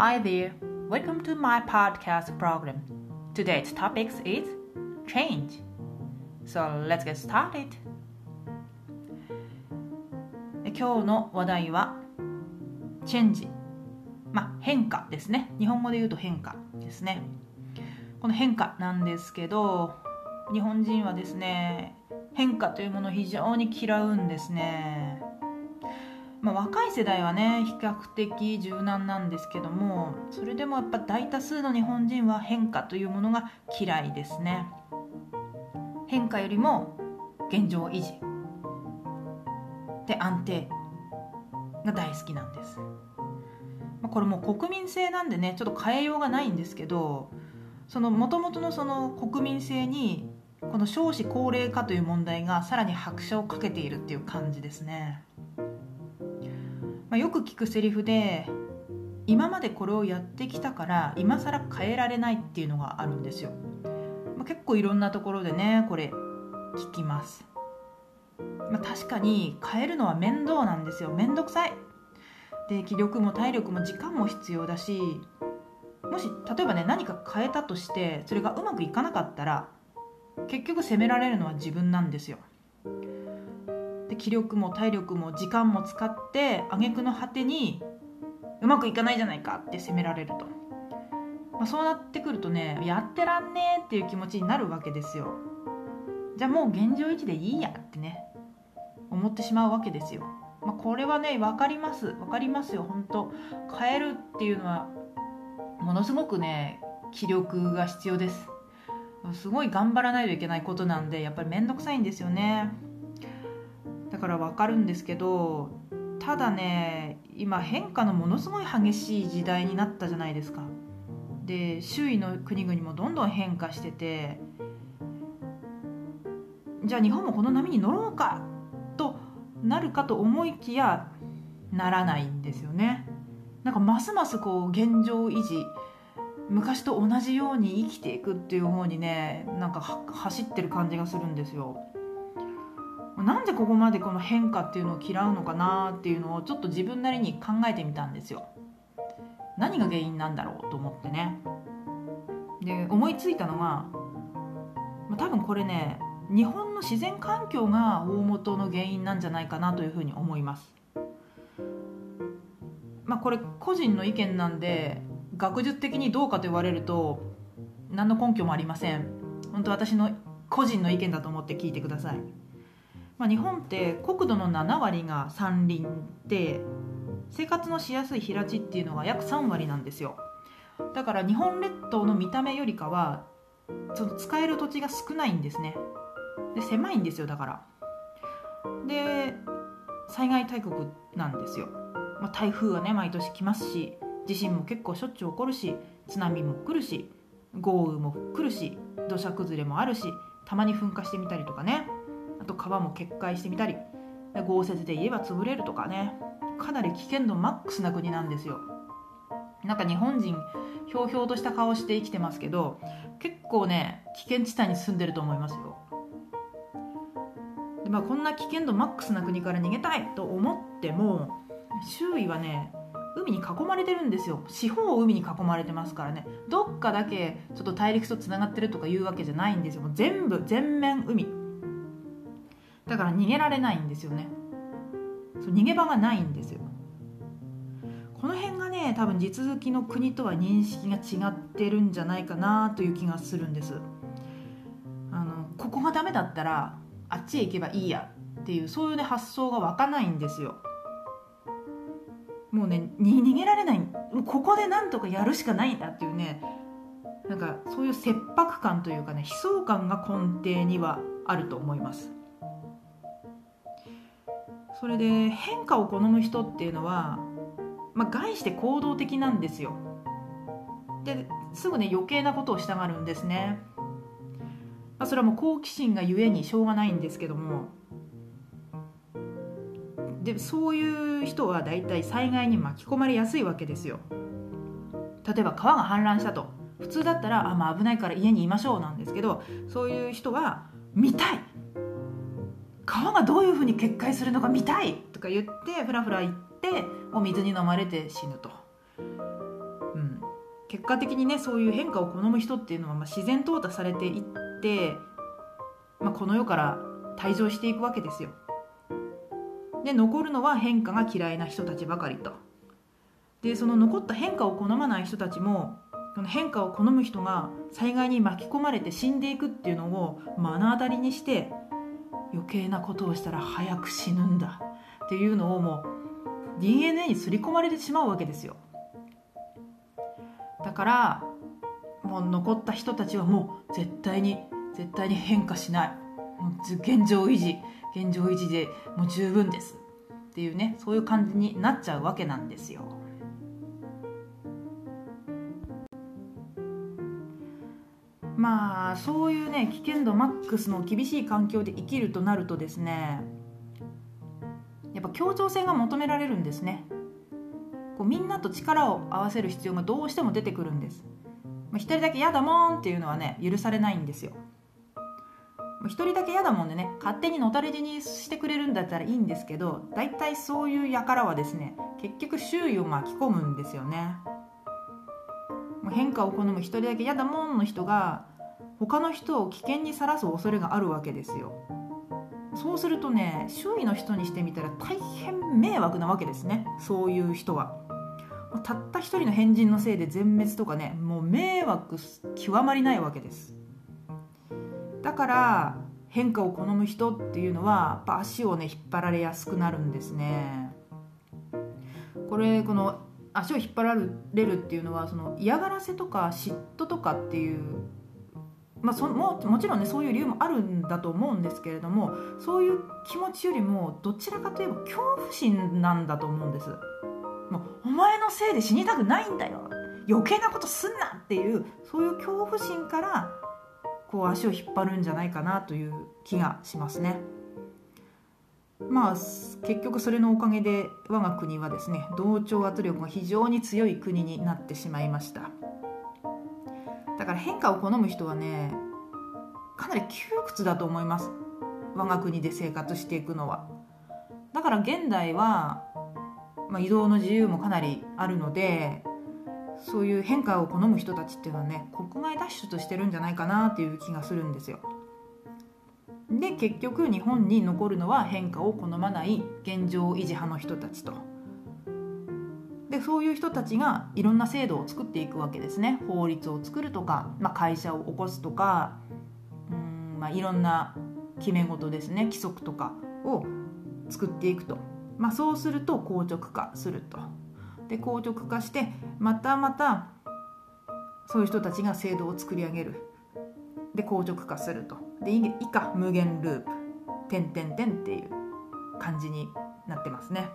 Hi there, welcome to my podcast program. Today's topic is change. So let's get started. 今日の話題はチェンジ、まあ、変化ですね日本語で言うと変化ですねこの変化なんですけど日本人はですね変化というものを非常に嫌うんですねまあ、若い世代はね比較的柔軟なんですけどもそれでもやっぱ大多数の日本人は変化というものが嫌いですね。変化よりも現状維持で安定が大好きなんです、まあ、これもう国民性なんでねちょっと変えようがないんですけどそのもともとのその国民性にこの少子高齢化という問題がさらに拍車をかけているっていう感じですね。まあ、よく聞くセリフで今までこれをやってきたから今更変えられないっていうのがあるんですよ、まあ、結構いろんなところでねこれ聞きます、まあ、確かに変えるのは面倒なんですよ。面倒くさい。で気力も体力も時間も必要だしもし例えばね何か変えたとしてそれがうまくいかなかったら結局責められるのは自分なんですよ。で気力も体力も時間も使って挙句の果てにうまくいかないじゃないかって責められると、まあ、そうなってくるとねやってらんねえっていう気持ちになるわけですよ。じゃあもう現状維持でいいやってね思ってしまうわけですよ、まあ、これはね分かります。分かりますよ。本当変えるっていうのはものすごくね気力が必要です。すごい頑張らないといけないことなんでやっぱり面倒くさいんですよね。から分かるんですけどただね今変化のものすごい激しい時代になったじゃないですか。で周囲の国々もどんどん変化しててじゃあ日本もこの波に乗ろうかとなるかと思いきやならないんですよね。なんかますますこう現状維持昔と同じように生きていくっていう方にねなんか走ってる感じがするんですよ。なんでここまでこの変化っていうのを嫌うのかなっていうのをちょっと自分なりに考えてみたんですよ。何が原因なんだろうと思ってね。で思いついたのが、まあ、多分これね日本の自然環境が大元の原因なんじゃないかなというふうに思います。まあこれ個人の意見なんで学術的にどうかと言われると何の根拠もありません。本当私の個人の意見だと思って聞いてください。まあ、日本って国土の7割が山林で生活のしやすい平地っていうのが約3割なんですよ。だから日本列島の見た目よりかはその使える土地が少ないんですね。で狭いんですよだから。で災害大国なんですよ、まあ、台風はね毎年来ますし地震も結構しょっちゅう起こるし津波も来るし豪雨も来るし土砂崩れもあるしたまに噴火してみたりとかね。と川も決壊してみたり豪雪で言えば潰れるとかねかなり危険度マックスな国なんですよ。なんか日本人ひょうひょうとした顔して生きてますけど結構ね危険地帯に住んでると思いますよ。で、まあ、こんな危険度マックスな国から逃げたいと思っても周囲はね海に囲まれてるんですよ。四方を海に囲まれてますからね。どっかだけちょっと大陸とつながってるとかいうわけじゃないんですよ。もう全部全面海。だから逃げられないんですよね。そう逃げ場がないんですよ。この辺がね多分地続きの国とは認識が違ってるんじゃないかなという気がするんです。あのここがダメだったらあっちへ行けばいいやっていうそういうね発想が湧かないんですよ。もうね逃げられない。ここでなんとかやるしかないんだっていうねなんかそういう切迫感というかね悲壮感が根底にはあると思います。それで変化を好む人っていうのは、まあ、概して行動的なんですよ。ですぐね余計なことをしたがるんですね、まあ、それはもう好奇心がゆえにしょうがないんですけども。でそういう人は大体災害に巻き込まれやすいわけですよ。例えば川が氾濫したと。普通だったらあ、まあ、危ないから家にいましょうなんですけどそういう人は見たい。川がどういうふうに決壊するのか見たいとか言ってふらふら行ってもう水に飲まれて死ぬとうん結果的にねそういう変化を好む人っていうのはまあ自然淘汰されていって、まあ、この世から退場していくわけですよ。で残るのは変化が嫌いな人たちばかりと。でその残った変化を好まない人たちもその変化を好む人が災害に巻き込まれて死んでいくっていうのを目の当たりにして余計なことをしたら早く死ぬんだ。っていうのをもう DNA に刷り込まれてしまうわけですよ。だからもう残った人たちはもう絶対に絶対に変化しない。もう現状維持現状維持でもう十分です。っていうねそういう感じになっちゃうわけなんですよ。まあそういうね危険度マックスの厳しい環境で生きるとなるとですねやっぱ協調性が求められるんですね。こうみんなと力を合わせる必要がどうしても出てくるんです。一人だけ嫌だもんっていうのはね許されないんですよ。一人だけ嫌だもんでね勝手にのたれ死にしてくれるんだったらいいんですけど大体そういう輩はですね結局周囲を巻き込むんですよね。変化を好む一人だけ嫌だもんの人が他の人を危険にさらす恐れがあるわけですよ。そうするとね周囲の人にしてみたら大変迷惑なわけですね。そういう人は。たった一人の変人のせいで全滅とかねもう迷惑極まりないわけです。だから変化を好む人っていうのはやっぱ足をね引っ張られやすくなるんですね。これこの足を引っ張られるっていうのはその嫌がらせとか嫉妬とかっていうまあ、そももちろんねそういう理由もあるんだと思うんですけれどもそういう気持ちよりもどちらかといえば恐怖心なんだと思うんですもうお前のせいで死にたくないんだよ余計なことすんなっていうそういう恐怖心からこう足を引っ張るんじゃないかなという気がしますね。まあ結局それのおかげで我が国はですね同調圧力が非常に強い国になってしまいました。だから変化を好む人はねかなり窮屈だと思います。我が国で生活していくのは。だから現代は、まあ、移動の自由もかなりあるのでそういう変化を好む人たちっていうのはね国外脱出してるんじゃないかなっていう気がするんですよ。で結局日本に残るのは変化を好まない現状維持派の人たちと。でそういう人たちがいろんな制度を作っていくわけですね。法律を作るとか、まあ、会社を起こすとかうん、まあ、いろんな決め事ですね。規則とかを作っていくと、まあ、そうすると硬直化すると。で硬直化してまたまたそういう人たちが制度を作り上げる。で硬直化すると。で以下無限ループ点点点っていう感じになってますね。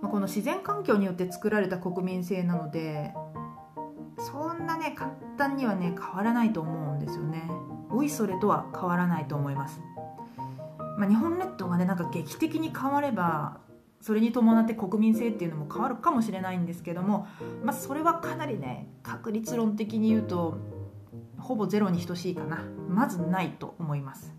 まあ、この自然環境によって作られた国民性なのでそんなね簡単にはね変わらないと思うんですよね。おいそれとは変わらないと思います。まあ、日本列島がねなんか劇的に変わればそれに伴って国民性っていうのも変わるかもしれないんですけども、まあ、それはかなりね確率論的に言うとほぼゼロに等しいかな。まずないと思います。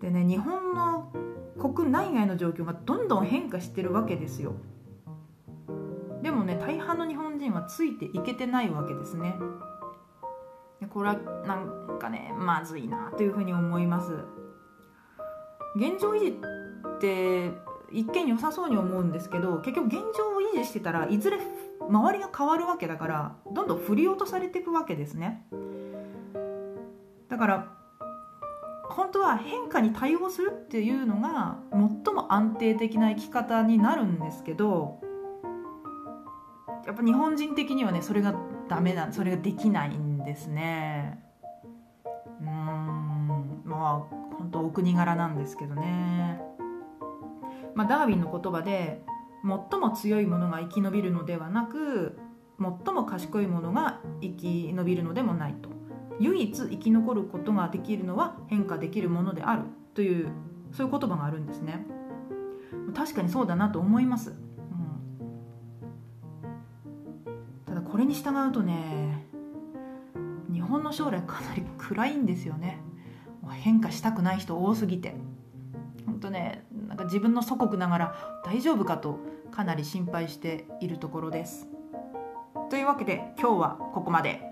でね日本の国内外の状況がどんどん変化してるわけですよ。でもね大半の日本人はついていけてないわけですね。でこれはなんかねまずいなというふうに思います。現状維持って一見良さそうに思うんですけど結局現状を維持してたらいずれ周りが変わるわけだからどんどん振り落とされていくわけですね。だから本当は変化に対応するっていうのが最も安定的な生き方になるんですけどやっぱ日本人的にはねそれがダメなそれができないんですね。うん。まあ本当お国柄なんですけどね。まあ、ダーウィンの言葉で最も強いものが生き延びるのではなく最も賢いものが生き延びるのでもないと。唯一生き残ることができるのは変化できるものである。というそういう言葉があるんですね。確かにそうだなと思います、うん、ただこれに従うとね日本の将来かなり暗いんですよね。変化したくない人多すぎて。本当ね自分の祖国ながら大丈夫かとかなり心配しているところです。というわけで今日はここまで。